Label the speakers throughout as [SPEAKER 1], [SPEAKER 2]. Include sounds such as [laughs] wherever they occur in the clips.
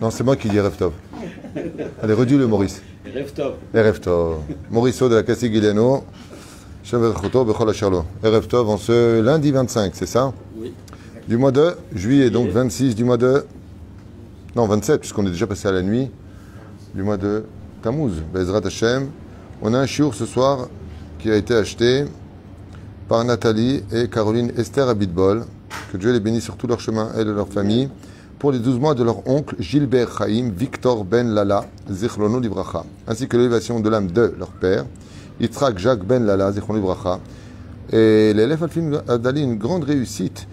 [SPEAKER 1] Non, c'est moi qui dis Erev Tov. Allez, redis-le, Maurice.
[SPEAKER 2] Erev Tov.
[SPEAKER 1] Erev Tov. Mauriceau de la Cassie Acharlo. Erev Tov en ce lundi 25, c'est ça
[SPEAKER 2] Oui.
[SPEAKER 1] Du mois de juillet, donc 26 du mois de. Non, 27, puisqu'on est déjà passé à la nuit. Du mois de Tammuz, Bezrat Hashem. On a un chiour ce soir qui a été acheté par Nathalie et Caroline Esther Abitbol. Que Dieu les bénisse sur tout leur chemin, elles et leur famille. Pour les 12 mois de leur oncle Gilbert Chaim Victor Ben Lala, Zichrono Libracha. Ainsi que l'élévation de l'âme de leur père, Yitzhak Jacques Ben Lala, Zichrono Libracha. Et l'élève Alfin Adali, une grande réussite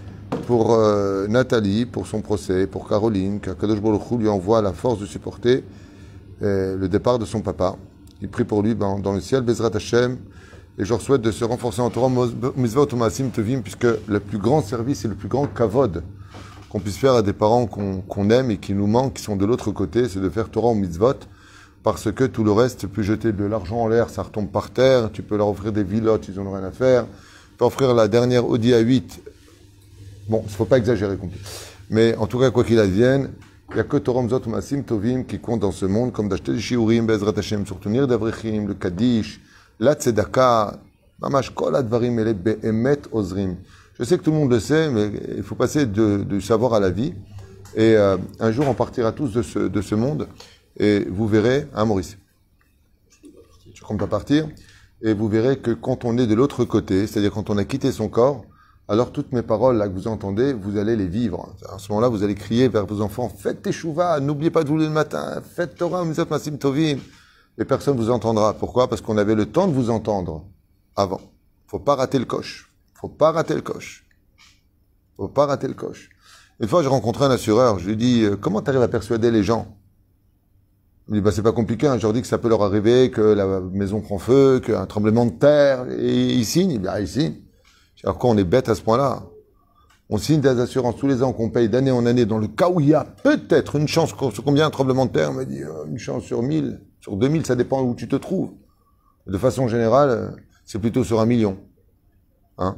[SPEAKER 1] pour euh, Nathalie, pour son procès, pour Caroline, qu'Akadosh Baruch lui envoie la force de supporter euh, le départ de son papa. Il prie pour lui ben, dans le ciel, Bezrat Hashem, et je leur souhaite de se renforcer en Torah, puisque le plus grand service et le plus grand kavod qu'on puisse faire à des parents qu'on aime et qui nous manquent, qui sont de l'autre côté, c'est de faire Torah au mitzvot, parce que tout le reste, tu peux jeter de l'argent en l'air, ça retombe par terre, tu peux leur offrir des villottes, ils n'en ont rien à faire, tu peux offrir la dernière Audi A8, bon, il ne faut pas exagérer, mais en tout cas, quoi qu'il advienne, il n'y a que Torah Mzot Masim Tovim qui compte dans ce monde, comme d'acheter des shiurim, Bezrat Hashem, sur tenir d'Avrechim, le Kaddish, la Tzedaka, Mamash Kol Advarim Ele Be'emet Ozrim. Je sais que tout le monde le sait, mais il faut passer du savoir à la vie. Et euh, un jour, on partira tous de ce, de ce monde. Et vous verrez, hein, Maurice? Tu comptes pas partir Et vous verrez que quand on est de l'autre côté, c'est-à-dire quand on a quitté son corps, alors toutes mes paroles là que vous entendez, vous allez les vivre. À ce moment-là, vous allez crier vers vos enfants Faites tes chouvas, n'oubliez pas de vous lever le matin, faites Torah, Mizot Masim Tovim. Et personne vous entendra. Pourquoi? Parce qu'on avait le temps de vous entendre avant. Faut pas rater le coche. Faut pas rater le coche. Faut pas rater le coche. Une fois, j'ai rencontré un assureur. Je lui ai dit, euh, comment tu arrives à persuader les gens? Il me dit, bah, c'est pas compliqué. hein. Je leur dis que ça peut leur arriver, que la maison prend feu, qu'un tremblement de terre, et ils signent. Il dit, ah, ils signent. Alors quoi, on est bête à ce point-là? On signe des assurances tous les ans qu'on paye d'année en année dans le cas où il y a peut-être une chance, sur combien un tremblement de terre? On m'a dit, euh, une chance sur 1000, sur 2000, ça dépend où tu te trouves. De façon générale, euh, c'est plutôt sur un million. Hein?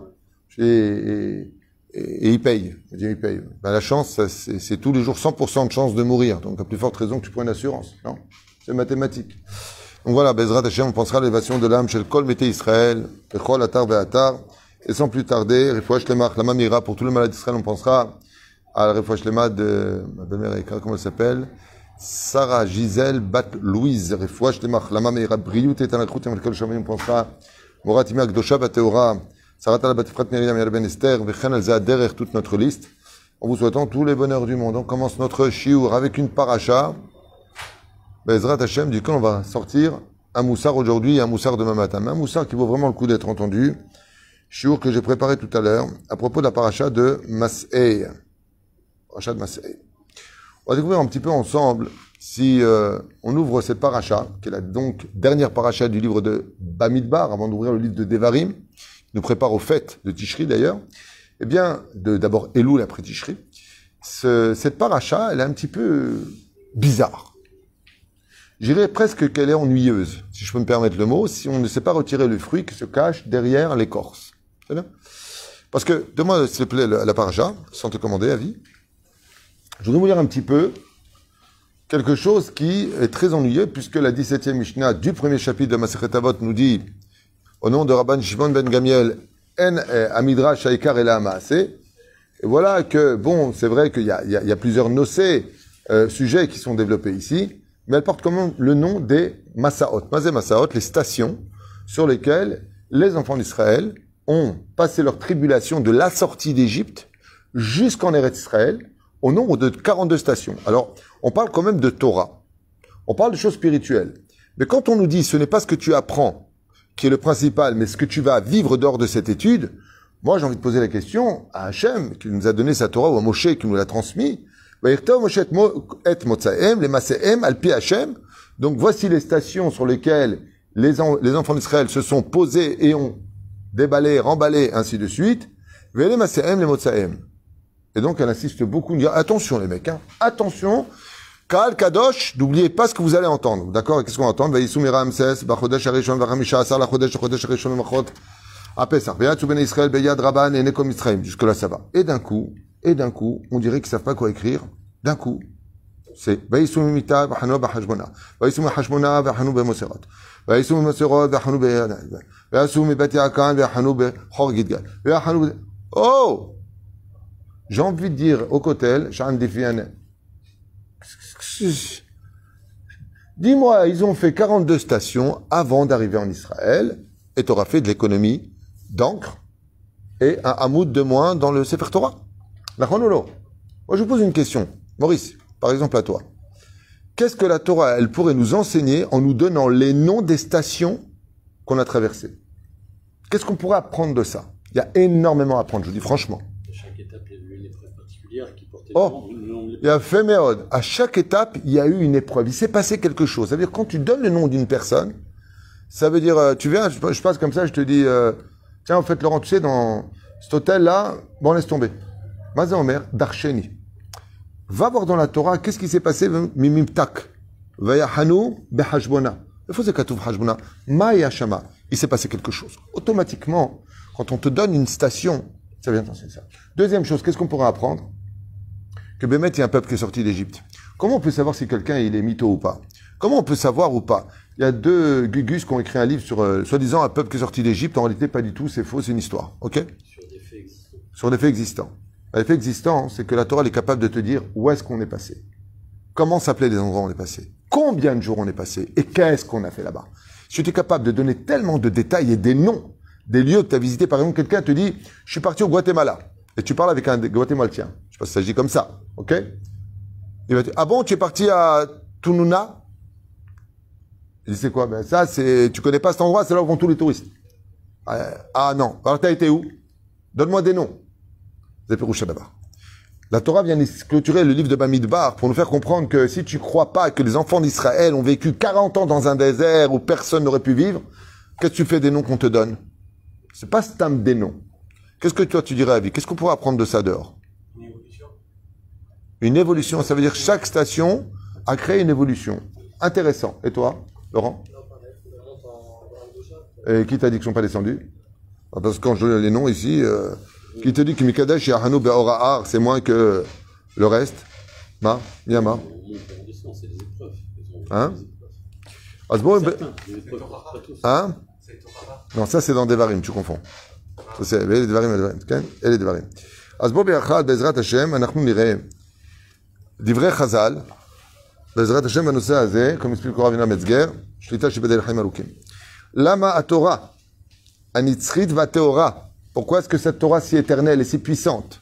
[SPEAKER 1] Et, et, et, il paye. Il paye. Ben, la chance, c'est tous les jours 100% de chance de mourir. Donc, à plus forte raison que tu prends une assurance. Non? C'est mathématique. Donc voilà, Bezrat Hashem, on pensera à l'élévation de l'âme chez le Kol Mété Israël, Bechol Atar Ve'atar. Et sans plus tarder, Refouach Lemach, la Mamira, pour tous les malades d'Israël, on pensera à la Refouach Lema de ma belle-mère, comment elle s'appelle? Sarah Gisèle Bat Louise, Refouach Lemach, la Mamira, Briut et Tanachut, et Malkol Shamay, on pensera Morat Imia Gdosha Bateora, Toute notre liste. En vous souhaitant tous les bonheurs du monde. On commence notre shiur avec une paracha. Bezrat Hashem, du coup, on va sortir un moussard aujourd'hui et un moussard demain matin? Mais un moussard qui vaut vraiment le coup d'être entendu. Shiur que j'ai préparé tout à l'heure à propos de la paracha de Mas'ei. Paracha de Mas'ei. On va découvrir un petit peu ensemble si euh, on ouvre cette paracha, qui est la donc dernière paracha du livre de Bamidbar, avant d'ouvrir le livre de Devarim, nous prépare aux fêtes de Tishri d'ailleurs. Eh bien, d'abord Elul après Tishri. Ce- cette paracha, elle est un petit peu bizarre. Je dirais presque qu'elle est ennuyeuse, si je peux me permettre le mot, si on ne sait pas retirer le fruit qui se cache derrière l'écorce. Parce que, demande s'il te plaît la paracha, sans te commander, avis. Je voudrais vous lire un petit peu quelque chose qui est très ennuyeux, puisque la 17e Mishnah du premier chapitre de Masechet Avot nous dit, au nom de Rabban Shimon ben Gamiel, En eh, Amidra Shaikar et. Et voilà que, bon, c'est vrai qu'il y a, plusieurs nocés, euh, sujets qui sont développés ici, mais elles portent comment le nom des Masaot. Mazé Masaot, les stations sur lesquelles les enfants d'Israël ont passé leur tribulation de la sortie d'Égypte jusqu'en Eretz Israël au nombre de 42 stations. Alors, on parle quand même de Torah. On parle de choses spirituelles. Mais quand on nous dit ce n'est pas ce que tu apprends qui est le principal, mais ce que tu vas vivre dehors de cette étude, moi j'ai envie de poser la question à Hachem, qui nous a donné sa Torah, ou à Moshe, qui nous l'a transmis. Donc voici les stations sur lesquelles les, les enfants d'Israël se sont posés et ont déballé, remballé, ainsi de suite. Et donc elle insiste beaucoup, dire attention les mecs, hein, attention, Kaal Kadosh, n'oubliez pas ce que vous allez entendre. D'accord? Qu'est-ce qu'on entend Vaïsum Ramses, Bachodesh Arishon, Varamisha Asar, Lachodesh, Chodesh Arishon, Machot, Apesach, Beyatou Ben Israël, Beyad Rabban, et Nekom Israël. Jusque-là, ça va. Et d'un coup, et d'un coup, on dirait qu'ils savent pas quoi écrire. D'un coup, c'est Vaïsum Mita, Vahano, Bahashbona. Vaïsum Hashbona, Vahano, Bemoserat. Vaïsum Moserat, Vahano, Beyad. Vaïsum Bat Yakan, Vahano, Bechor Gidgal. Oh! J'ai envie de dire au cotel, Shaham Defianet. Dis-moi, ils ont fait 42 stations avant d'arriver en Israël, et tu auras fait de l'économie d'encre et un hamoud de moins dans le Sefer Torah. Moi, je vous pose une question. Maurice, par exemple à toi. Qu'est-ce que la Torah, elle pourrait nous enseigner en nous donnant les noms des stations qu'on a traversées? Qu'est-ce qu'on pourrait apprendre de ça? Il y a énormément à apprendre, je vous dis franchement.
[SPEAKER 2] chaque étape, eu une épreuve particulière qui
[SPEAKER 1] oh, Il y a fait. À chaque étape, il y a eu une épreuve. Il s'est passé quelque chose. Ça veut dire quand tu donnes le nom d'une personne, ça veut dire, euh, tu viens, je, passe comme ça, je te dis, euh, tiens, en fait, Laurent, tu sais, dans cet hôtel-là, bon, laisse tomber. Mazan Omer, Darcheni. Va voir dans la Torah, qu'est-ce qui s'est passé Mimimtak. Vayahanu behajbona. Il faut hajbona. Shama. Il s'est passé quelque chose. Automatiquement, quand on te donne une station, ça vient penser ça. Deuxième chose, qu'est-ce qu'on pourra apprendre? Que Bémet, il y a un peuple qui est sorti d'Égypte. Comment on peut savoir si quelqu'un il est mytho ou pas? Comment on peut savoir ou pas? Il y a deux Gugus qui ont écrit un livre sur, euh, soi-disant, un peuple qui est sorti d'Égypte. En réalité, pas du tout, c'est faux, c'est une histoire. Ok?
[SPEAKER 2] Sur des faits existants.
[SPEAKER 1] Sur des faits existants. L'effet existant, c'est que la Torah est capable de te dire où est-ce qu'on est passé. Comment s'appelaient les endroits où on est passé? Combien de jours on est passé? Et qu'est-ce qu'on a fait là-bas? Si tu es capable de donner tellement de détails et des noms des lieux que tu as visités, par exemple, quelqu'un te dit, je suis parti au Guatemala. Et tu parles avec un Guatémaltien. Pas ça s'agit comme ça. OK? Il va dire, ah bon, tu es parti à Tununa? Il dit, c'est quoi? Ben, ça, c'est, tu connais pas cet endroit, c'est là où vont tous les touristes. Euh, ah non. Alors, tu as été où? Donne-moi des noms. La Torah vient clôturer le livre de Bamidbar pour nous faire comprendre que si tu crois pas que les enfants d'Israël ont vécu 40 ans dans un désert où personne n'aurait pu vivre, qu'est-ce que tu fais des noms qu'on te donne? C'est pas stam des noms. Qu'est-ce que toi tu dirais à vie? Qu'est-ce qu'on pourrait apprendre de ça dehors? Une évolution, ça veut dire chaque station a créé une évolution. Intéressant. Et toi, Laurent Et qui t'a dit qu'ils sont pas descendus Parce que quand je les noms ici, euh, qui te dit que Mikadesh Yahanu Be'ora'ar, c'est moins que le reste Ma Miyama Hein Hein Non, ça c'est dans Devarim, tu confonds. Ça c'est les Devarim et les Devarim. אז בואו ביחד, בעזרת השם, אנחנו נראה דברי חז"ל, בעזרת השם בנושא הזה, כמו הספיק קורא אבינה מצגר, שליטה שבדל חיים ארוכים. למה התורה הנצחית והטהורה pourquoi est-ce que cette Torah si éternelle et si puissante,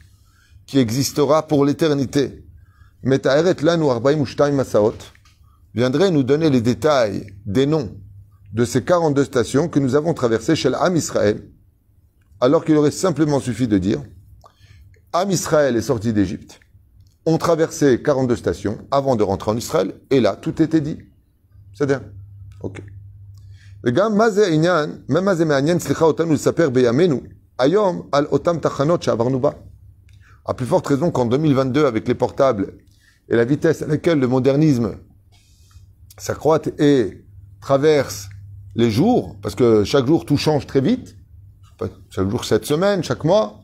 [SPEAKER 1] qui existera pour l'éternité, viendrait nous donner les détails des noms de ces 42 stations que nous avons traversées chez l'Am Israël, alors qu'il aurait simplement suffi de dire Am Israël est sorti d'Égypte, ont traversé 42 stations avant de rentrer en Israël, et là, tout était dit. C'est-à-dire, ok. Même Ayom al otam tachanot À plus forte raison qu'en 2022, avec les portables et la vitesse à laquelle le modernisme s'accroît et traverse les jours, parce que chaque jour tout change très vite, chaque jour cette semaine, chaque mois,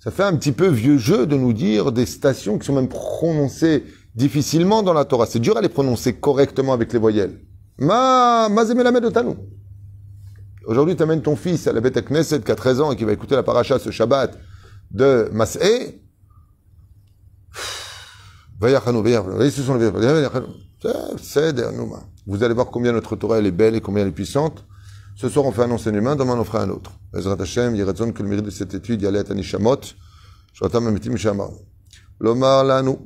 [SPEAKER 1] ça fait un petit peu vieux jeu de nous dire des stations qui sont même prononcées difficilement dans la Torah. C'est dur à les prononcer correctement avec les voyelles. Ma, ma. Aujourd'hui, tu amènes ton fils à la Beth Knesset qui a 13 ans et qui va écouter la paracha ce Shabbat de Mas'e. Vous allez voir combien notre Torah est belle et combien elle est puissante. Ce soir, on fait un enseignement, demain, on fera un autre. Ezrat Hashem, Yiratzon, que le mérite de cette étude, Yalet Anishamot, Shotam Amitim Shamar. לומר לנו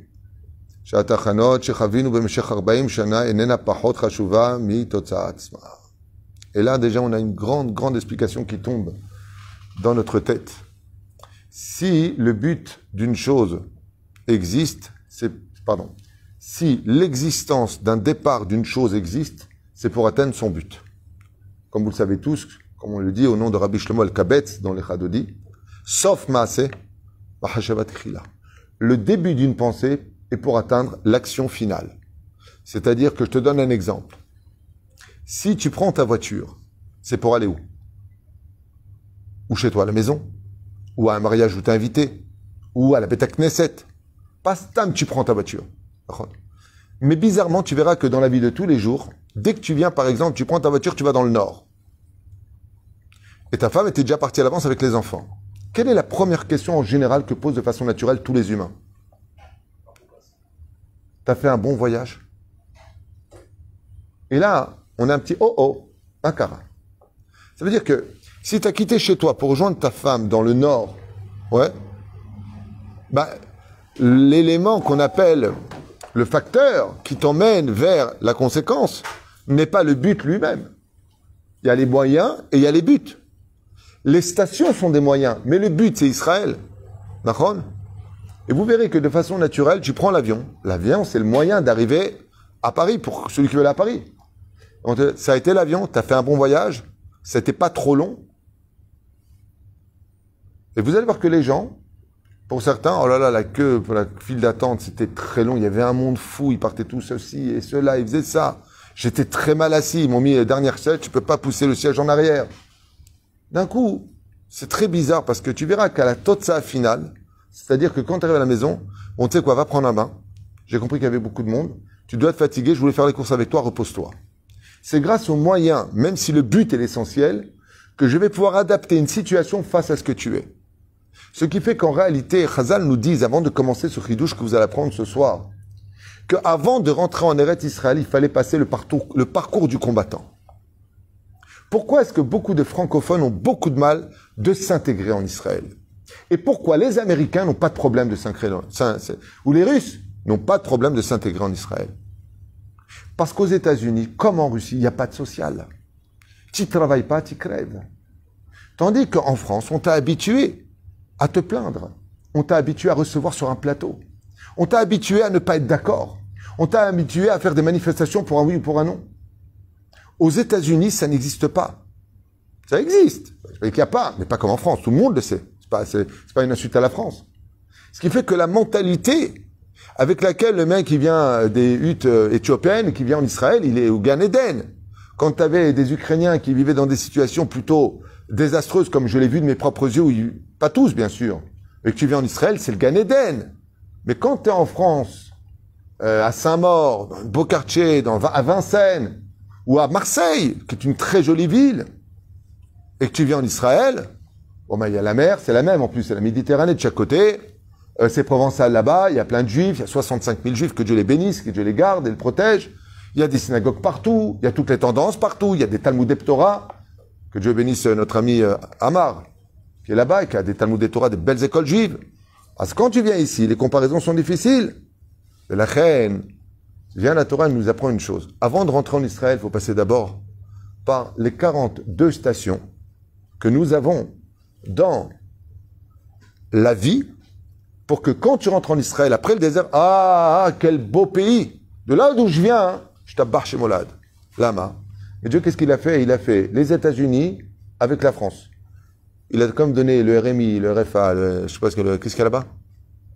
[SPEAKER 1] שהתחנות שחווינו במשך 40 שנה איננה פחות חשובה מתוצאה עצמה. Et là, déjà, on a une grande, grande explication qui tombe dans notre tête. Si le but d'une chose existe, c'est, pardon, si l'existence d'un départ d'une chose existe, c'est pour atteindre son but. Comme vous le savez tous, comme on le dit au nom de Rabbi Shlomo al-Kabetz dans les Chadodi, sauf Maaseh, le début d'une pensée est pour atteindre l'action finale. C'est-à-dire que je te donne un exemple. Si tu prends ta voiture, c'est pour aller où? Ou chez toi à la maison? Ou à un mariage où t'es invité? Ou à la Beta Knesset? Pas stam, tu prends ta voiture. Mais bizarrement, tu verras que dans la vie de tous les jours, dès que tu viens, par exemple, tu prends ta voiture, tu vas dans le nord. Et ta femme était déjà partie à l'avance avec les enfants. Quelle est la première question en général que posent de façon naturelle tous les humains? T'as fait un bon voyage? Et là, on a un petit oh oh, un. Ça veut dire que si tu as quitté chez toi pour rejoindre ta femme dans le nord, ouais, bah, l'élément qu'on appelle le facteur qui t'emmène vers la conséquence n'est pas le but lui-même. Il y a les moyens et il y a les buts. Les stations sont des moyens, mais le but c'est Israël. D'accord? Et vous verrez que de façon naturelle, tu prends l'avion. L'avion, c'est le moyen d'arriver à Paris pour celui qui veut aller à Paris. Ça a été l'avion, tu as fait un bon voyage, c'était pas trop long. Et vous allez voir que les gens, pour certains, oh là là, la queue, la file d'attente, c'était très long. Il y avait un monde fou. Ils partaient tous ceci et cela. Ils faisaient ça. J'étais très mal assis. Ils m'ont mis les dernières sièges. Tu peux pas pousser le siège en arrière. D'un coup, c'est très bizarre parce que tu verras qu'à la totsa finale, c'est-à-dire que quand tu arrives à la maison, on tu sais quoi, va prendre un bain. J'ai compris qu'il y avait beaucoup de monde. Tu dois te fatiguer. Je voulais faire les courses avec toi. Repose-toi. C'est grâce aux moyens, même si le but est l'essentiel, que je vais pouvoir adapter une situation face à ce que tu es. Ce qui fait qu'en réalité, Chazal nous dit, avant de commencer ce chidouche que vous allez apprendre ce soir, qu'avant de rentrer en Eretz Israël, il fallait passer le parcours du combattant. Pourquoi est-ce que beaucoup de francophones ont beaucoup de mal de s'intégrer en Israël? Et pourquoi les Américains n'ont pas de problème de s'intégrer ou les Russes n'ont pas de problème de s'intégrer en Israël? Parce qu'aux États-Unis, comme en Russie, il n'y a pas de social. Tu ne travailles pas, tu crèves. Tandis qu'en France, on t'a habitué à te plaindre. On t'a habitué à recevoir sur un plateau. On t'a habitué à ne pas être d'accord. On t'a habitué à faire des manifestations pour un oui ou pour un non. Aux États-Unis, ça n'existe pas. Ça existe. Il n'y a pas, mais pas comme en France. Tout le monde le sait. C'est pas, pas une insulte à la France. Ce qui fait que la mentalité avec laquelle le mec qui vient des huttes euh, éthiopiennes, qui vient en Israël, il est au Gan Eden. Quand tu avais des Ukrainiens qui vivaient dans des situations plutôt désastreuses, comme je l'ai vu de mes propres yeux, pas tous bien sûr, et que tu viens en Israël, c'est le Gan Eden. Mais quand tu es en France, euh, à Saint-Maur, dans un beau quartier, dans, à Vincennes, ou à Marseille, qui est une très jolie ville, et que tu viens en Israël, bon ben il y a la mer, c'est la même en plus, c'est la Méditerranée de chaque côté, euh, c'est provençal là-bas, il y a plein de juifs, il y a 65 000 juifs, que Dieu les bénisse, que Dieu les garde et les protège. Il y a des synagogues partout, il y a toutes les tendances partout, il y a des Talmud Torah, que Dieu bénisse notre ami euh, Amar, qui est là-bas et qui a des Talmud Torah, des belles écoles juives. Parce que quand tu viens ici, les comparaisons sont difficiles. Mais la reine, vient la Torah nous apprend une chose. Avant de rentrer en Israël, il faut passer d'abord par les 42 stations que nous avons dans la vie pour que quand tu rentres en Israël, après le désert, ah, ah quel beau pays De là d'où je viens, je t'abbarre chez Molad, Lama. Et Dieu, qu'est-ce qu'il a fait? Il a fait les États-Unis avec la France. Il a comme donné le RMI, le RFA, le, je sais pas ce que qu'est-ce qu'il y a là-bas?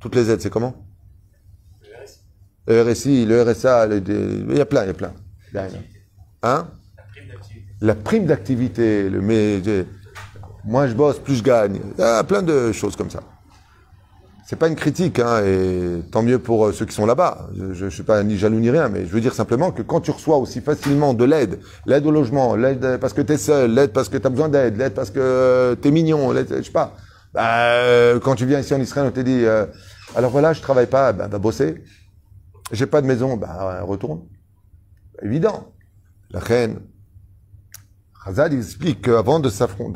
[SPEAKER 1] Toutes les aides, c'est comment? Le RSI, le RSA, il y a plein, il y a plein. Hein? La prime d'activité. Le, mais, moins je bosse, plus je gagne. Il y a plein de choses comme ça. C'est pas une critique, hein, et tant mieux pour euh, ceux qui sont là-bas. Je, ne suis pas ni jaloux ni rien, mais je veux dire simplement que quand tu reçois aussi facilement de l'aide, l'aide au logement, l'aide parce que tu es seul, l'aide parce que tu as besoin d'aide, l'aide parce que tu es mignon, l'aide, je sais pas. Bah, quand tu viens ici en Israël, on te dit, euh, alors voilà, je travaille pas, bah, bah bosser. J'ai pas de maison, bah retourne. Évident. La reine, Hazad explique qu'avant de,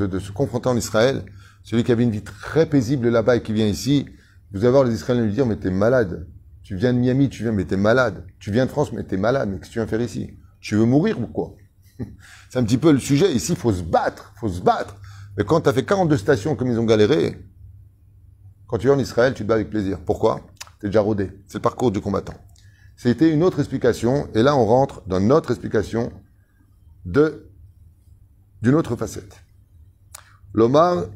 [SPEAKER 1] de, se confronter en Israël, celui qui avait une vie très paisible là-bas et qui vient ici, vous allez voir les Israéliens lui dire, mais t'es malade. Tu viens de Miami, tu viens, mais t'es malade. Tu viens de France, mais t'es malade. Mais qu'est-ce que tu viens faire ici? Tu veux mourir ou quoi? [laughs] C'est un petit peu le sujet. Ici, il faut se battre, faut se battre. Mais quand tu as fait 42 stations comme ils ont galéré, quand tu viens en Israël, tu te bats avec plaisir. Pourquoi? T'es déjà rodé. C'est le parcours du combattant. C'était une autre explication. Et là, on rentre dans notre explication de d'une autre facette. L'Omar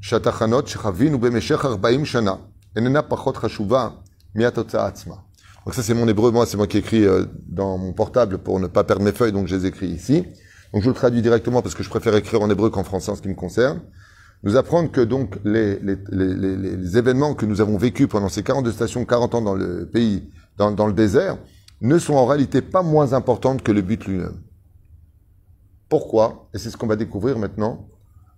[SPEAKER 1] Shatachanot Shechavin Bemeshech Arbaim Shana. Donc ça c'est mon hébreu, moi c'est moi qui écris euh, dans mon portable pour ne pas perdre mes feuilles, donc je les écris ici. Donc je le traduis directement parce que je préfère écrire en hébreu qu'en français en ce qui me concerne. Nous apprendre que donc les, les, les, les, événements que nous avons vécus pendant ces 42 stations, 40 ans dans le pays, dans, le désert, ne sont en réalité pas moins importantes que le but lui-même. Pourquoi? Et c'est ce qu'on va découvrir maintenant,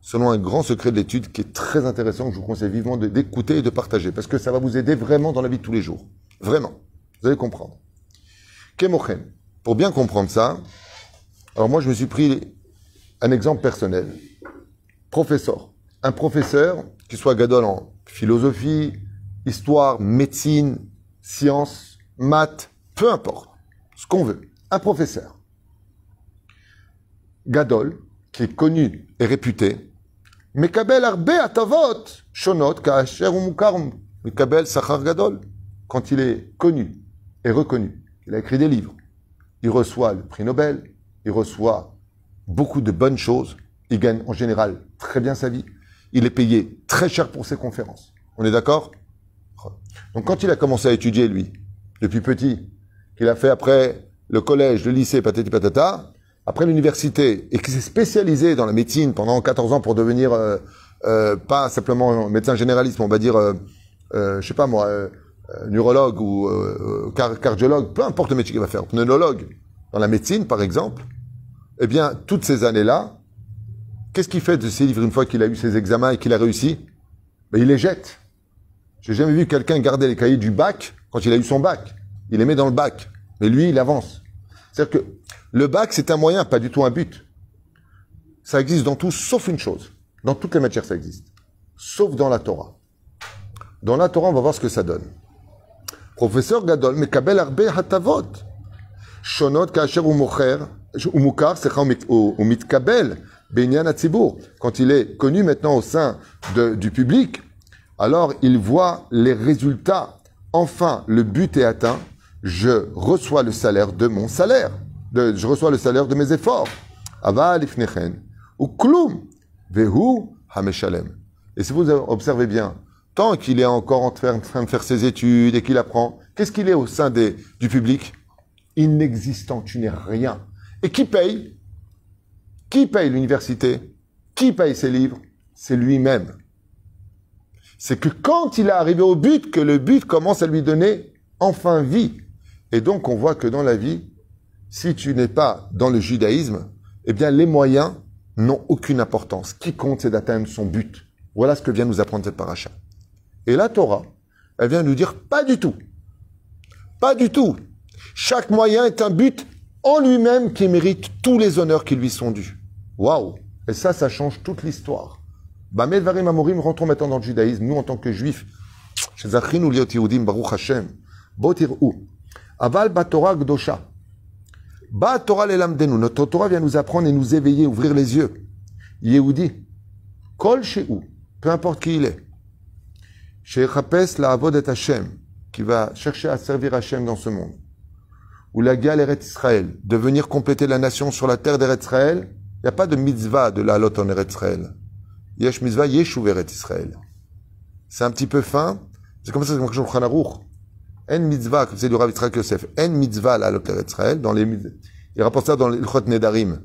[SPEAKER 1] selon un grand secret de l'étude qui est très intéressant, que je vous conseille vivement d'écouter et de partager, parce que ça va vous aider vraiment dans la vie de tous les jours. Vraiment. Vous allez comprendre. Kemochen. Pour bien comprendre ça, alors moi je me suis pris un exemple personnel. Professeur. Un professeur, qui soit gadol en philosophie, histoire, médecine, sciences, maths, peu importe, ce qu'on veut. Un professeur. Gadol, qui est connu et réputé, Mekabel arbe atavot, shonot ka'asher umukarm, Mekabel sachar gadol. Quand il est connu et reconnu, il a écrit des livres, il reçoit le prix Nobel, il reçoit beaucoup de bonnes choses, il gagne en général très bien sa vie, il est payé très cher pour ses conférences. On est d'accord? Donc quand il a commencé à étudier, lui, depuis petit, qu'il a fait après le collège, le lycée, patati patata, après l'université, et qu'il s'est spécialisé dans la médecine pendant 14 ans pour devenir euh, euh, pas simplement médecin généraliste, mais on va dire, euh, euh, je sais pas moi, neurologue ou car- cardiologue, peu importe le métier qu'il va faire, pneumologue, dans la médecine par exemple, eh bien, toutes ces années-là, qu'est-ce qu'il fait de ces livres une fois qu'il a eu ses examens et qu'il a réussi? Ben, Il les jette. J'ai jamais vu quelqu'un garder les cahiers du bac quand il a eu son bac. Il les met dans le bac. Mais lui, il avance. C'est-à-dire que le bac, c'est un moyen, pas du tout un but. Ça existe dans tout, sauf une chose. Dans toutes les matières, ça existe. Sauf dans la Torah. Dans la Torah, on va voir ce que ça donne. Professeur Gadol, Mekabel Arbe Hatavot. Shonot Kacher ou Mocher, ou Mukar, Secha ou Mitkabel, Benyan Atzibur. Quand il est connu maintenant au sein du public, alors il voit les résultats. Enfin, le but est atteint. Je reçois le salaire de mon salaire. Je reçois le salaire de mes efforts. Ou klum. Vehu hameshalem. Et si vous observez bien, tant qu'il est encore en train de faire ses études et qu'il apprend, qu'est-ce qu'il est au sein du public? Inexistant, tu n'es rien. Et qui paye? Qui paye l'université? Qui paye ses livres? C'est lui-même. C'est que quand il est arrivé au but, que le but commence à lui donner enfin vie. Et donc on voit que dans la vie, si tu n'es pas dans le judaïsme, eh bien les moyens n'ont aucune importance. Ce qui compte, c'est d'atteindre son but. Voilà ce que vient nous apprendre cette paracha. Et la Torah, elle vient nous dire pas du tout. Pas du tout. Chaque moyen est un but en lui-même qui mérite tous les honneurs qui lui sont dus. Waouh Et ça, ça change toute l'histoire. Bamel Varim Amorim, rentrons maintenant dans le judaïsme. Nous, en tant que juifs, chez Zachinu Liot Yehudim, Baruch Hashem, Botir'u, Aval Batorah Gdosha. Ba Torah Lelamdenu. Notre Torah vient nous apprendre et nous éveiller, ouvrir les yeux. Yehudi, Kol Shehu, peu importe qui il est. Shechapes la Avod et Hashem, qui va chercher à servir Hashem dans ce monde. Ou la Gal Eretz Israël, de venir compléter la nation sur la terre d'Eretz Israël. Il n'y a pas de mitzvah de la lot en Eretz Israël. Yesh mitzvah yeshuv Eretz Israël. C'est un petit peu fin. C'est comme ça que le Aruch. En mitzvah, comme c'est du Rav Yitzhak Yosef. En mitzvah la lot Eretz Israël. Dans les, il rapporte ça dans les Chot Nedarim.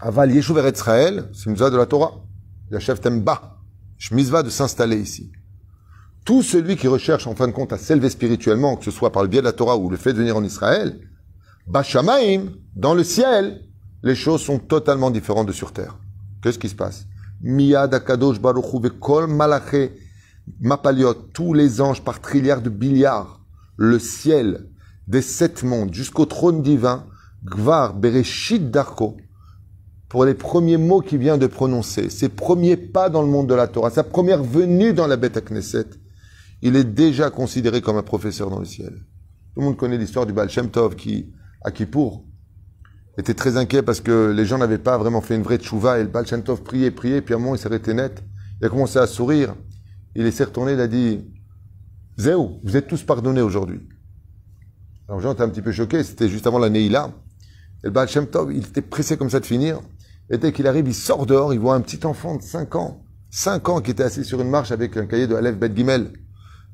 [SPEAKER 1] Aval yeshuv Eretz Israël, c'est une mitzvah de la Torah. La chef Temba. Mitzvah de s'installer ici. Tout celui qui recherche en fin de compte à s'élever spirituellement, que ce soit par le biais de la Torah ou le fait de venir en Israël, Bashamaim, dans le ciel, les choses sont totalement différentes de sur terre. Qu'est-ce qui se passe? Miyad Akadosh Baruch Hu Kol Malaché Mapaliot, tous les anges par trilliards de billiards, le ciel des sept mondes jusqu'au trône divin, Gvar Bereshit Darko, pour les premiers mots qu'il vient de prononcer, ses premiers pas dans le monde de la Torah, sa première venue dans la Beth Knesset, il est déjà considéré comme un professeur dans le ciel. Tout le monde connaît l'histoire du Baal Shem Tov qui, à Kippour, était très inquiet parce que les gens n'avaient pas vraiment fait une vraie tchouva et le Baal priait, priait, puis à un moment il arrêté net. Il a commencé à sourire. Il s'est retourné, il a dit Zéou, vous êtes tous pardonnés aujourd'hui. Alors les gens étaient un petit peu choqués, c'était juste avant la Neila. Et le Baal il était pressé comme ça de finir. Et dès qu'il arrive, il sort dehors, il voit un petit enfant de 5 ans, 5 ans qui était assis sur une marche avec un cahier de Aleph Bet Gimel.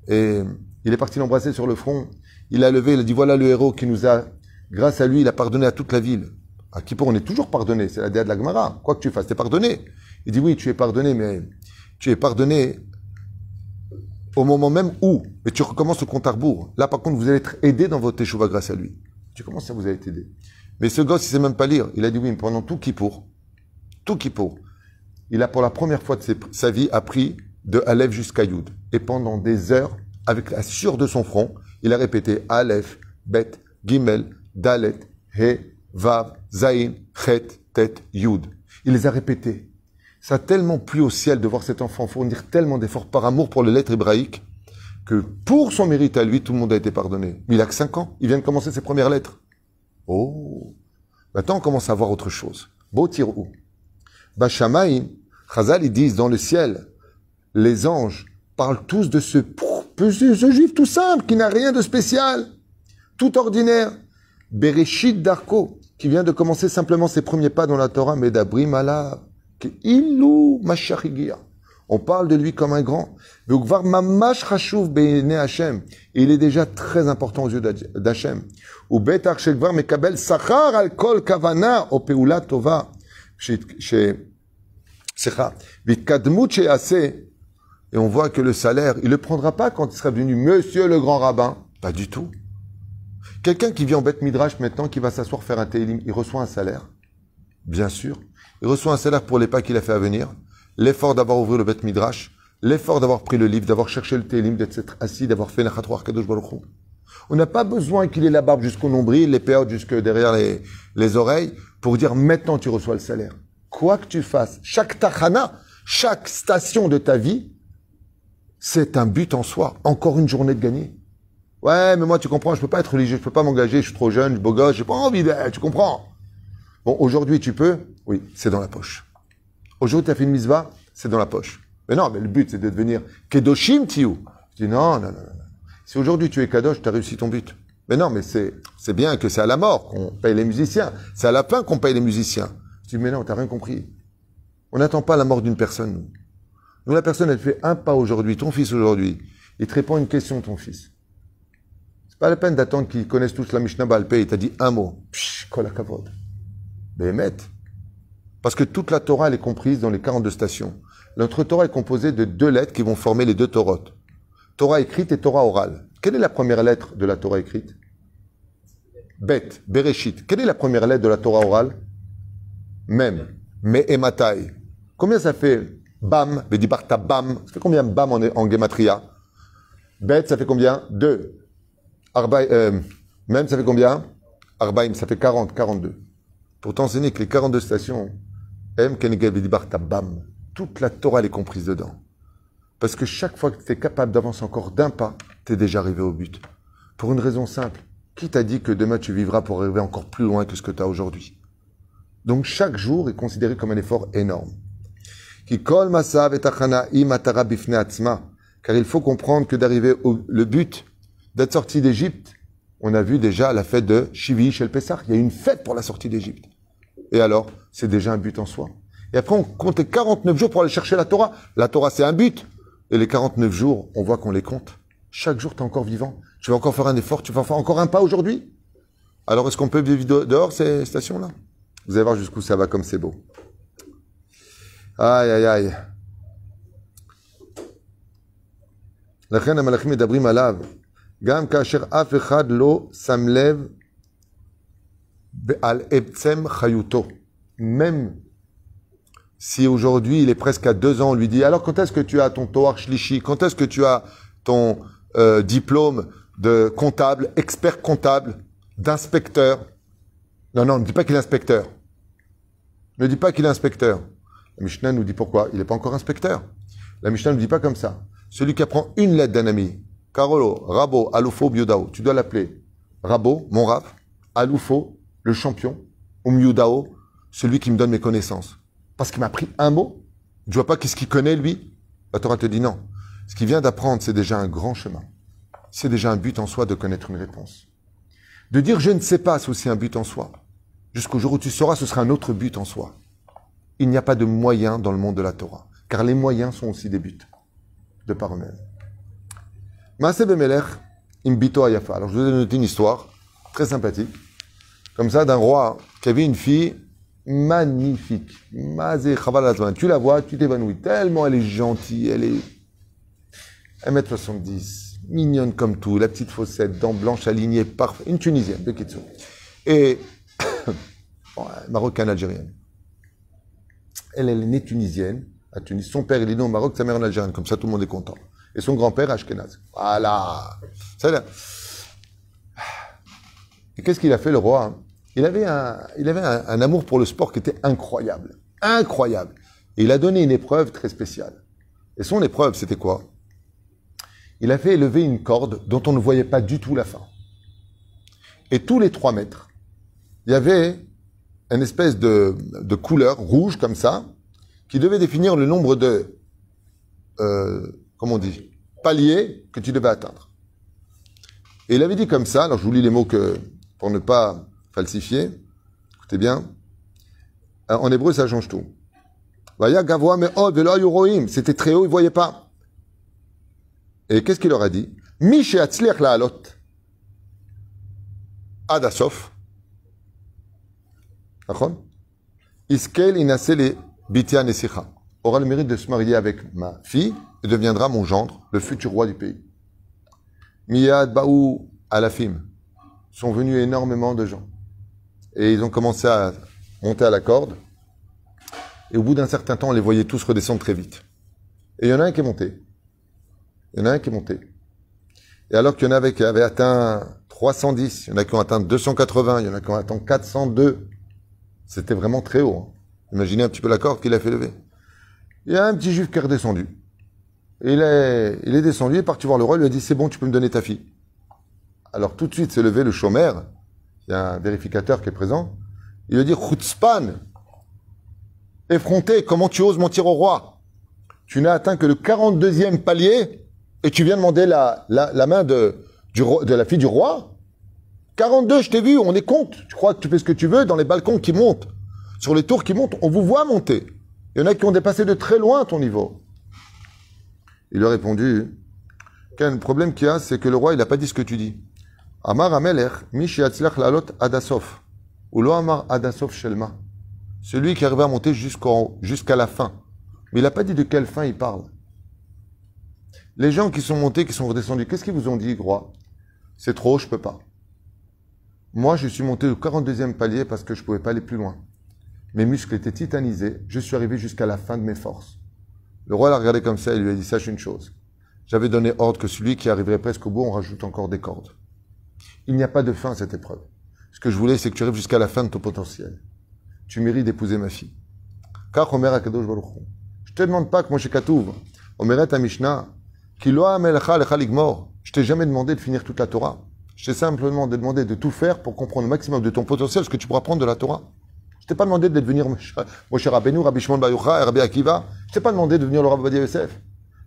[SPEAKER 1] Et il est parti l'embrasser sur le front. Il a levé, il a dit voilà le héros qui nous a, grâce à lui, il a pardonné à toute la ville. À Kippour, on est toujours pardonné, c'est la déa de la Gemara. Quoi que tu fasses, t'es pardonné. Il dit oui, tu es pardonné, mais tu es pardonné au moment même où, et tu recommences le compte à rebours. Là, par contre, vous allez être aidé dans votre échouva grâce à lui. Tu commences à vous allez t'aider. Mais ce gosse, il sait même pas lire. Il a dit oui, mais pendant tout qui pour, tout qui pour, il a pour la première fois de sa vie appris de Aleph jusqu'à Yud. Et pendant des heures, avec la sueur de son front, il a répété Aleph, Bet, Gimel, Dalet, He, Vav, Zain, Chet, Tet, Yud. Il les a répétés. Ça a tellement plu au ciel de voir cet enfant fournir tellement d'efforts par amour pour les lettres hébraïques que pour son mérite à lui, tout le monde a été pardonné. Mais il a que 5 ans. Il vient de commencer ses premières lettres. Oh. Maintenant, on commence à voir autre chose. Beau où? Bachamaï, Chazal, ils disent dans le ciel, les anges parlent tous de ce, ce juif tout simple, qui n'a rien de spécial, tout ordinaire. Bereshit Darko, qui vient de commencer simplement ses premiers pas dans la Torah, mais d'Abrim Ilou On parle de lui comme un grand. Il est déjà très important aux yeux d'Hachem. Ou mekabel sachar al kol kavana o tova. Et on voit que le salaire, il le prendra pas quand il sera devenu monsieur le grand rabbin. Pas du tout. Quelqu'un qui vient en bête midrash maintenant, qui va s'asseoir faire un télim, il reçoit un salaire. Bien sûr. Il reçoit un salaire pour les pas qu'il a fait à venir, l'effort d'avoir ouvert le bête midrash, l'effort d'avoir pris le livre, d'avoir cherché le télim, d'être assis, d'avoir fait Nachatroar Kadosh Baruch On n'a pas besoin qu'il ait la barbe jusqu'au nombril, les périodes jusque derrière les, les oreilles, pour dire maintenant tu reçois le salaire. Quoi que tu fasses, chaque tachana, chaque station de ta vie, c'est un but en soi. Encore une journée de gagner. Ouais, mais moi, tu comprends, je peux pas être religieux, je peux pas m'engager, je suis trop jeune, je suis beau gosse, j'ai pas envie d'être, tu comprends? Bon, aujourd'hui, tu peux? Oui, c'est dans la poche. Aujourd'hui, tu as fait une misva, c'est dans la poche. Mais non, mais le but, c'est de devenir Kedoshim Tiou. Je dis non, non, non, non. Si aujourd'hui tu es Kadosh, tu as réussi ton but. Mais non, mais c'est, c'est bien que c'est à la mort qu'on paye les musiciens. C'est à la fin qu'on paye les musiciens. Je dis, mais non, t'as rien compris. On n'attend pas la mort d'une personne, nous. Nous, la personne, elle fait un pas aujourd'hui, ton fils aujourd'hui. Il te répond une question, ton fils. Pas la peine d'attendre qu'ils connaissent tous la Mishnah Balpé. Il t'a dit un mot. Psh, kol Mais Parce que toute la Torah, elle est comprise dans les 42 stations. Notre Torah est composée de deux lettres qui vont former les deux Torotes. Torah écrite et Torah orale. Quelle est la première lettre de la Torah écrite? Bet, Bereshit. Quelle est la première lettre de la Torah orale? Même. Me ematai. Combien ça fait Bam, Bedibarta Bam? Ça fait combien Bam en, en gematria? Bet, ça fait combien? 2. Euh, même, ça fait combien? Arbaim, ça fait 40, 42. Pour t'enseigner que les 42 stations, M, Kenegel, Bedibarta Bam, toute la Torah, elle est comprise dedans. Parce que chaque fois que tu es capable d'avancer encore d'un pas, tu es déjà arrivé au but. Pour une raison simple. Qui t'a dit que demain tu vivras pour arriver encore plus loin que ce que tu as aujourd'hui? Donc chaque jour est considéré comme un effort énorme. Car il faut comprendre que d'arriver au le but d'être sorti d'Égypte, on a vu déjà la fête de Chivi El Pessar. Il y a une fête pour la sortie d'Égypte. Et alors, c'est déjà un but en soi. Et après, on compte 49 jours pour aller chercher la Torah. La Torah, c'est un but. Et les 49 jours, on voit qu'on les compte. Chaque jour, tu es encore vivant. Tu vas encore faire un effort. Tu vas faire encore un pas aujourd'hui. Alors, est-ce qu'on peut vivre dehors ces stations-là? Vous allez voir jusqu'où ça va, comme c'est beau. Aïe, aïe, aïe. La reine Malachim est d'Abrim Gam kasher samlev al ebtsem chayuto. Même si aujourd'hui il est presque à deux ans, on lui dit alors quand est-ce que tu as ton toar shlishi? Quand est-ce que tu as ton euh, diplôme de comptable, expert comptable, d'inspecteur? Non, non, ne dis pas qu'il est inspecteur. Ne dis pas qu'il est inspecteur. La Mishnah nous dit pourquoi? Il n'est pas encore inspecteur. La Mishnah ne nous dit pas comme ça. Celui qui apprend une lettre d'un ami, Carolo, Rabo, Alufo, Biodao, tu dois l'appeler Rabo, mon Rav, Alufo, le champion, ou Miudao, celui qui me donne mes connaissances. Parce qu'il m'a appris un mot. Tu vois pas qu'est-ce qu'il connaît, lui La Torah te dit non. Ce qu'il vient d'apprendre, c'est déjà un grand chemin. C'est déjà un but en soi de connaître une réponse. De dire je ne sais pas, c'est aussi un but en soi. Jusqu'au jour où tu sauras, ce sera un autre but en soi. Il n'y a pas de moyens dans le monde de la Torah. Car les moyens sont aussi des buts. De par eux-mêmes. Maaseh Bemelech, Imbito Ayafa. Alors je vous ai donné une histoire très sympathique. Comme ça, d'un roi qui avait une fille magnifique. Tu la vois, tu t'évanouis. Tellement elle est gentille, elle est. 1m70, mignonne comme tout, la petite faussette, dents blanches alignées, parfait. Une Tunisienne, de Kitsu. Et [coughs] bon, marocaine algérienne. Elle, elle est née tunisienne à Tunis. Son père, il est né au Maroc, sa mère en Algérienne. Comme ça, tout le monde est content. Et son grand-père, Ashkenaz. Voilà. Et qu'est-ce qu'il a fait, le roi hein? Il avait, un, il avait un amour pour le sport qui était incroyable. Incroyable. Et il a donné une épreuve très spéciale. Et son épreuve, c'était quoi? Il a fait élever une corde dont on ne voyait pas du tout la fin. Et tous les trois mètres, il y avait une espèce de, de couleur rouge comme ça, qui devait définir le nombre de, euh, comment on dit, paliers que tu devais atteindre. Et il avait dit comme ça, alors je vous lis les mots que, pour ne pas falsifier, écoutez bien, Euh, en hébreu ça change tout. C'était très haut, ils ne voyaient pas. Et qu'est-ce qu'il leur a dit? Mi she'atzliach la'alot ad asof. D'accord? Iskel inase le bitia nesicha. Aura le mérite de se marier avec ma fille deviendra mon gendre, le futur roi du pays. Miyad baou alafim. Sont venus énormément de gens. Et ils ont commencé à monter à la corde. Et au bout d'un certain temps, on les voyait tous redescendre très vite. Et il y en a un qui est monté. Il y en a un qui est monté. Et alors qu'il y en avait qui avaient atteint 310, il y en a qui ont atteint 280, il y en a qui ont atteint 402. C'était vraiment très haut. hein. Imaginez un petit peu la corde qu'il a fait lever. Il y a un petit juif qui est redescendu. Il est, il est descendu, il est parti voir le roi, il lui a dit, c'est bon, tu peux me donner ta fille. Alors tout de suite s'est levé le chômeur, il y a un vérificateur qui est présent, il lui a dit, Chutzpan, effronté, comment tu oses mentir au roi? Tu n'as atteint que le 42e palier et tu viens demander la, la, main de, de la fille du roi? 42, je t'ai vu, on est compte. Tu crois que tu fais ce que tu veux dans les balcons qui montent, sur les tours qui montent, on vous voit monter. Il y en a qui ont dépassé de très loin ton niveau. Il lui a répondu, quel problème qu'il y a, c'est que le roi, il n'a pas dit ce que tu dis. Amar Amelech, Mishi Atzlach Lalot Adasof. Ou Amar Adasof Shelma. Celui qui arrive à monter jusqu'à la fin. Mais il n'a pas dit de quelle fin il parle. Les gens qui sont montés, qui sont redescendus, qu'est-ce qu'ils vous ont dit, roi? C'est trop, je peux pas. Moi, je suis monté au 42e palier parce que je pouvais pas aller plus loin. Mes muscles étaient titanisés, je suis arrivé jusqu'à la fin de mes forces. Le roi l'a regardé comme ça et lui a dit, sache une chose. J'avais donné ordre que celui qui arriverait presque au bout, on rajoute encore des cordes. Il n'y a pas de fin à cette épreuve. Ce que je voulais, c'est que tu arrives jusqu'à la fin de ton potentiel. Tu mérites d'épouser ma fille. Car Omer Akadosh. Je te demande pas que Moshe Katouv, Omeret Mishnah, qui loa amelcha lecha ligmor. Je t'ai jamais demandé de finir toute la Torah. Je t'ai simplement demandé de tout faire pour comprendre le maximum de ton potentiel, ce que tu pourras prendre de la Torah. Je t'ai pas demandé de devenir Moshe Rabbeinu, Rabbi Shimon Bar Rabbi Akiva. Je t'ai pas demandé de devenir le Rabbi Yosef.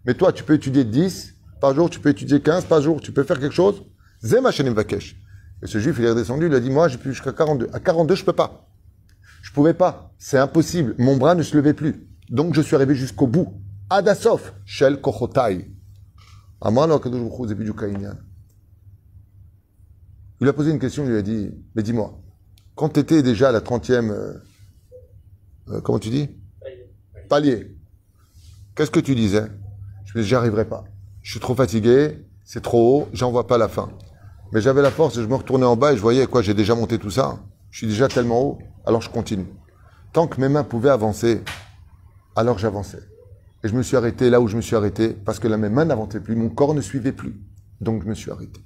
[SPEAKER 1] Mais toi, tu peux étudier 10 par jour, tu peux étudier 15 par jour, tu peux faire quelque chose. Zema Shenim Vakesh. Et ce juif, il est redescendu, il a dit, moi, j'ai pu jusqu'à 42. À 42, je peux pas. Je pouvais pas. C'est impossible. Mon bras ne se levait plus. Donc, je suis arrivé jusqu'au bout. Adasof, Shel Kochotai. Il a posé une question, il lui a dit, mais dis-moi, quand tu étais déjà à la 30e, euh, euh, comment tu dis? Palier. Qu'est-ce que tu disais? Je me dis, j'y arriverai pas. Je suis trop fatigué, c'est trop haut, j'en vois pas la fin. Mais j'avais la force, je me retournais en bas et je voyais quoi, j'ai déjà monté tout ça. Je suis déjà tellement haut, alors je continue. Tant que mes mains pouvaient avancer, alors j'avançais. Et je me suis arrêté là où je me suis arrêté, parce que là, mes mains n'avançaient plus, mon corps ne suivait plus. Donc je me suis arrêté.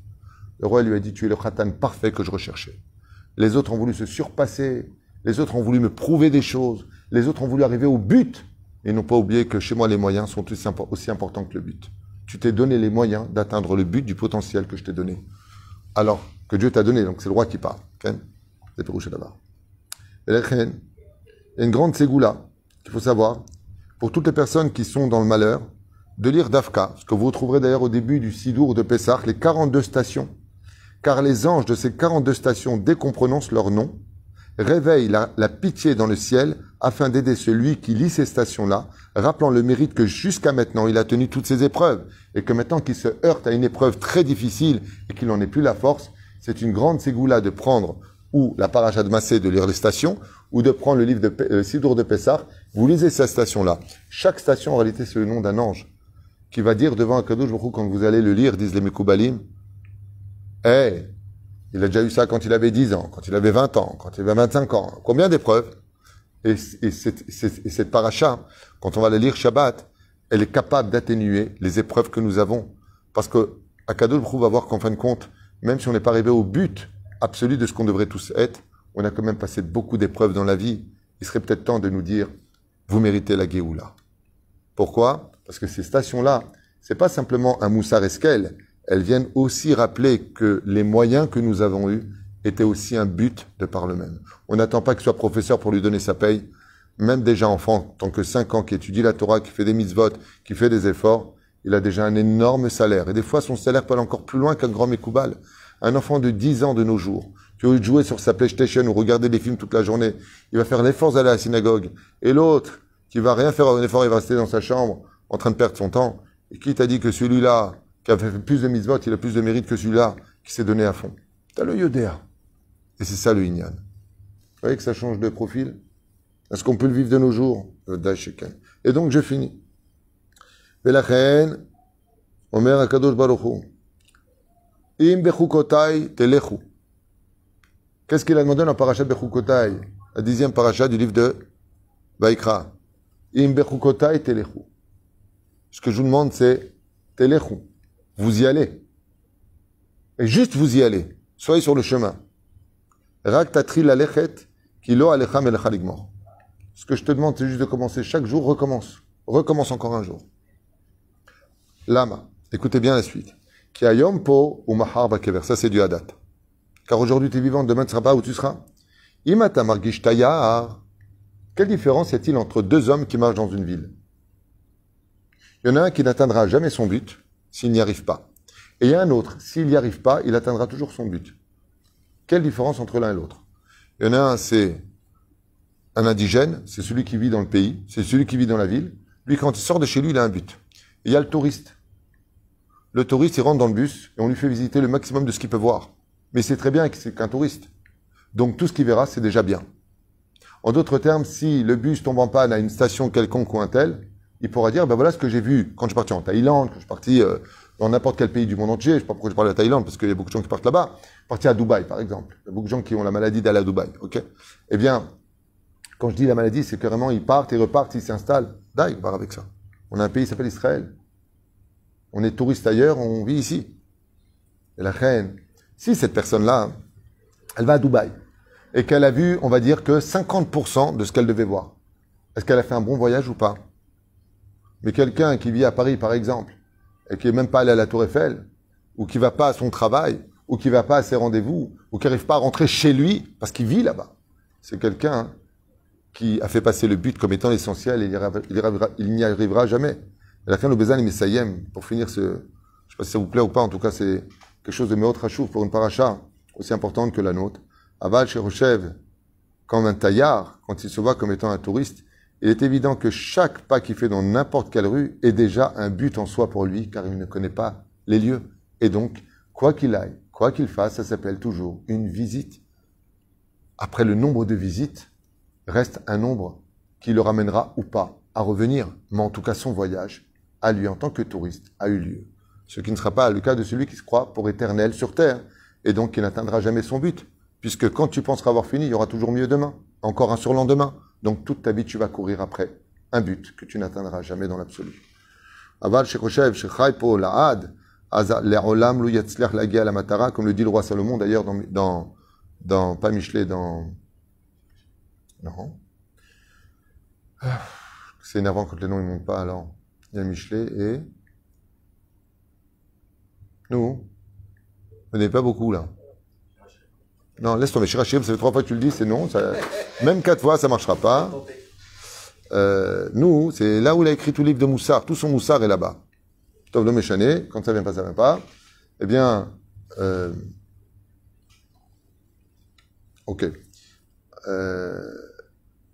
[SPEAKER 1] Le roi lui a dit, tu es le khatan parfait que je recherchais. Les autres ont voulu se surpasser, les autres ont voulu me prouver des choses, les autres ont voulu arriver au but. Et n'ont pas oublié que chez moi, les moyens sont aussi, impo- aussi importants que le but. Tu t'es donné les moyens d'atteindre le but du potentiel que je t'ai donné. Alors, que Dieu t'a donné, donc c'est le roi qui parle. Ken C'est Pérouché là-bas. Et là, il y a une grande ségoula qu'il faut savoir, pour toutes les personnes qui sont dans le malheur, de lire Dafka, ce que vous retrouverez d'ailleurs au début du Sidour de Pessah, les 42 stations. Car les anges de ces 42 stations, dès qu'on prononce leur nom, réveillent la, la pitié dans le ciel afin d'aider celui qui lit ces stations-là, rappelant le mérite que jusqu'à maintenant il a tenu toutes ces épreuves et que maintenant qu'il se heurte à une épreuve très difficile et qu'il n'en ait plus la force, c'est une grande ségoula de prendre ou la paracha de Massé de lire les stations ou de prendre le livre de euh, Sidour de Pessah. Vous lisez cette station-là. Chaque station en réalité c'est le nom d'un ange qui va dire devant Akadosh Baruch Hu, quand vous allez le lire, disent les Mekoubalim, Eh, il a déjà eu ça quand il avait 10 ans, quand il avait 20 ans, quand il avait 25 ans. Combien d'épreuves? Et, et, cette, et cette paracha, quand on va la lire Shabbat, elle est capable d'atténuer les épreuves que nous avons. Parce que Baruch Hu va voir qu'en fin de compte, même si on n'est pas arrivé au but absolu de ce qu'on devrait tous être, on a quand même passé beaucoup d'épreuves dans la vie. Il serait peut-être temps de nous dire, vous méritez la Géoula. Pourquoi? Parce que ces stations-là, c'est pas simplement un moussard esquel, elles viennent aussi rappeler que les moyens que nous avons eus étaient aussi un but de par le même. On n'attend pas qu'il soit professeur pour lui donner sa paye. Même déjà enfant, tant que 5 ans, qui étudie la Torah, qui fait des mitzvot, qui fait des efforts, il a déjà un énorme salaire. Et des fois, son salaire peut aller encore plus loin qu'un grand Mekoubal. Un enfant de 10 ans de nos jours, tu veux jouer sur sa PlayStation ou regarder des films toute la journée, il va faire l'effort d'aller à la synagogue. Et l'autre, qui va rien faire un effort, il va rester dans sa chambre, en train de perdre son temps. Et qui t'a dit que celui-là, qui a fait plus de mitzvot, il a plus de mérite que celui-là, qui s'est donné à fond T'as le Yodéa. Et c'est ça le Inyan. Vous voyez que ça change de profil? Est-ce qu'on peut le vivre de nos jours? Et donc, je finis. Velachen, Omer Akadosh Baruch Im bechukotai telechu. Qu'est-ce qu'il a demandé dans la paracha bechukotai? La dixième paracha du livre de Vaikra. Im bechukotai telechu. Ce que je vous demande, c'est telechu. Vous y allez. Et juste vous y allez. Soyez sur le chemin. Ce que je te demande, c'est juste de commencer chaque jour, recommence. Recommence encore un jour. Lama. Écoutez bien la suite. Po. Ça, c'est du hadat. Car aujourd'hui, tu es vivant, demain, tu ne seras pas où tu seras. Quelle différence y a-t-il entre deux hommes qui marchent dans une ville? Il y en a un qui n'atteindra jamais son but s'il n'y arrive pas. Et il y a un autre, s'il n'y arrive pas, il atteindra toujours son but. Quelle différence entre l'un et l'autre? Il y en a un, c'est un indigène, c'est celui qui vit dans le pays, c'est celui qui vit dans la ville. Lui, quand il sort de chez lui, il a un but. Il y a le touriste. Le touriste, il rentre dans le bus et on lui fait visiter le maximum de ce qu'il peut voir. Mais c'est très bien que c'est qu'un touriste. Donc tout ce qu'il verra, c'est déjà bien. En d'autres termes, si le bus tombe en panne à une station quelconque ou un tel, il pourra dire, ben voilà ce que j'ai vu quand je suis parti en Thaïlande, quand je suis parti euh, dans n'importe quel pays du monde entier. Je sais pas pourquoi je parle de la Thaïlande, parce qu'il y a beaucoup de gens qui partent là-bas. Parti à Dubaï, par exemple. Il y a beaucoup de gens qui ont la maladie d'aller à Dubaï. Ok? Eh bien, quand je dis la maladie, c'est carrément ils partent, ils repartent, ils s'installent. Là, ils avec ça. On a un pays qui s'appelle Israël. On est touriste ailleurs, on vit ici. Et la reine, si cette personne-là, elle va à Dubaï et qu'elle a vu, on va dire, que 50% de ce qu'elle devait voir, est-ce qu'elle a fait un bon voyage ou pas? Mais quelqu'un qui vit à Paris, par exemple, et qui n'est même pas allé à la Tour Eiffel, ou qui va pas à son travail, ou qui va pas à ses rendez-vous, ou qui n'arrive pas à rentrer chez lui parce qu'il vit là-bas, c'est quelqu'un qui a fait passer le but comme étant l'essentiel et il n'y arrivera jamais. Et la fin, le Messayem, pour finir ce, je ne sais pas si ça vous plaît ou pas, en tout cas, c'est quelque chose de Meot Rachouf pour une paracha aussi importante que la nôtre. Aval Roshev, comme un taillard, quand il se voit comme étant un touriste, il est évident que chaque pas qu'il fait dans n'importe quelle rue est déjà un but en soi pour lui, car il ne connaît pas les lieux. Et donc, quoi qu'il aille, quoi qu'il fasse, ça s'appelle toujours une visite. Après le nombre de visites, reste un nombre qui le ramènera ou pas à revenir. Mais en tout cas, son voyage à lui en tant que touriste a eu lieu. Ce qui ne sera pas le cas de celui qui se croit pour éternel sur terre, et donc qui n'atteindra jamais son but. Puisque quand tu penseras avoir fini, il y aura toujours mieux demain, encore un surlendemain. Donc toute ta vie, tu vas courir après un but que tu n'atteindras jamais dans l'absolu. Aval La'ad, la matara, comme le dit le roi Salomon d'ailleurs dans, dans, pas Michelet, dans, non. C'est énervant quand les noms ne montent pas alors. Il y a Michelet et. Nous Vous n'avez pas beaucoup là. Non, laisse tomber. Shirachim, ça fait trois fois que tu le dis, c'est non. Même quatre fois, ça marchera pas. Euh, nous, c'est là où il a écrit tout le livre de Moussard. Tout son Moussard est là-bas. Tov le Méchané, quand ça vient pas, ça vient pas. Eh bien, euh, ok. Euh,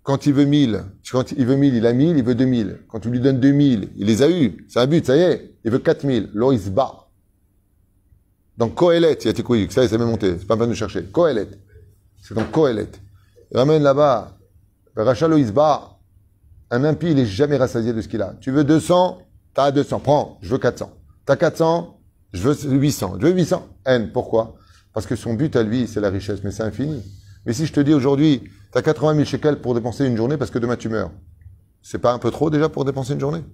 [SPEAKER 1] quand il veut 1000, quand il veut 1000, il a 1000, il veut 2000. Quand tu lui donnes 2000, il les a eus. C'est un but, ça y est. Il veut 4000. Là, il se bat. Donc, Kohelet, il y a été ça y est, c'est même monté. C'est pas besoin de chercher. Kohelet. C'est donc Kohelet. Il ramène là-bas. Rachalo, bat. Un impie, il est jamais rassasié de ce qu'il a. Tu veux 200, T'as 200, prends, je veux 400. T'as 400, je veux 800. Je veux 800. N, pourquoi? Parce que son but à lui, c'est la richesse, mais c'est infini. Mais si je te dis aujourd'hui, t'as 80 000 shekels pour dépenser une journée parce que demain tu meurs, c'est pas un peu trop déjà pour dépenser une journée?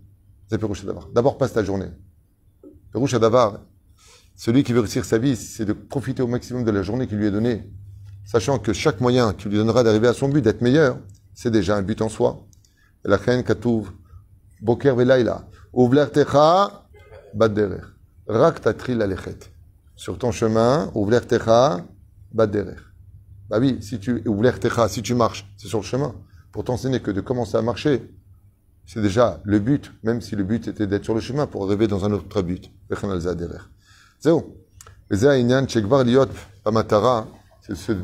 [SPEAKER 1] C'est Pérouche. D'abord, passe ta journée. Pérouche Davar, celui qui veut réussir sa vie, c'est de profiter au maximum de la journée qui lui est donnée, sachant que chaque moyen qui lui donnera d'arriver à son but, d'être meilleur, c'est déjà un but en soi. Sur ton chemin, Ouvler Techa, Badderer. Bah oui, si tu, Ouvler Techa, si tu marches, c'est sur le chemin. Pour t'enseigner que de commencer à marcher, c'est déjà le but, même si le but était d'être sur le chemin pour arriver dans un autre but. C'est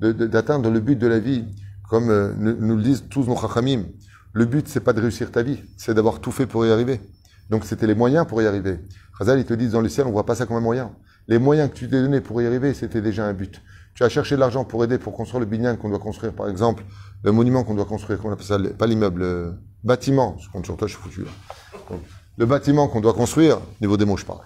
[SPEAKER 1] d'atteindre le but de la vie, comme euh, nous le disent tous nos chachamim. Le but, c'est pas de réussir ta vie, c'est d'avoir tout fait pour y arriver. Donc, c'était les moyens pour y arriver. Chazal, ils te disent dans le ciel, on voit pas ça comme un moyen. Les moyens que tu t'es donnés pour y arriver, c'était déjà un but. Tu as cherché de l'argent pour aider, pour construire le binyan qu'on doit construire, par exemple, le monument qu'on doit construire, pas l'immeuble, le bâtiment, je compte sur toi, je suis foutu. le bâtiment qu'on doit construire, niveau des mots, je parle.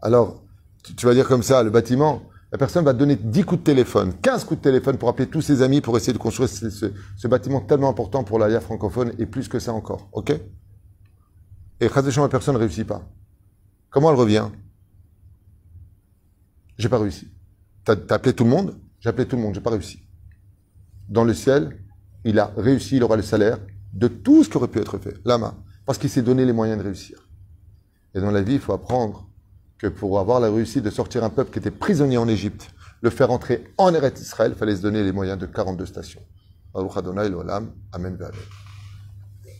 [SPEAKER 1] Alors, tu, vas dire comme ça, le bâtiment, la personne va donner 10 coups de téléphone, 15 coups de téléphone pour appeler tous ses amis pour essayer de construire ce, bâtiment tellement important pour l'AIA francophone et plus que ça encore. OK? Et Khazéchon, la personne ne réussit pas. Comment elle revient? J'ai pas réussi. T'as as appelé tout le monde? J'ai appelé tout le monde, j'ai pas réussi. Dans le ciel, il a réussi, il aura le salaire de tout ce qui aurait pu être fait. Lama. Parce qu'il s'est donné les moyens de réussir. Et dans la vie, il faut apprendre que pour avoir la réussite de sortir un peuple qui était prisonnier en Égypte, le faire entrer en Eretz Israël, il fallait se donner les moyens de 42 stations. Amen.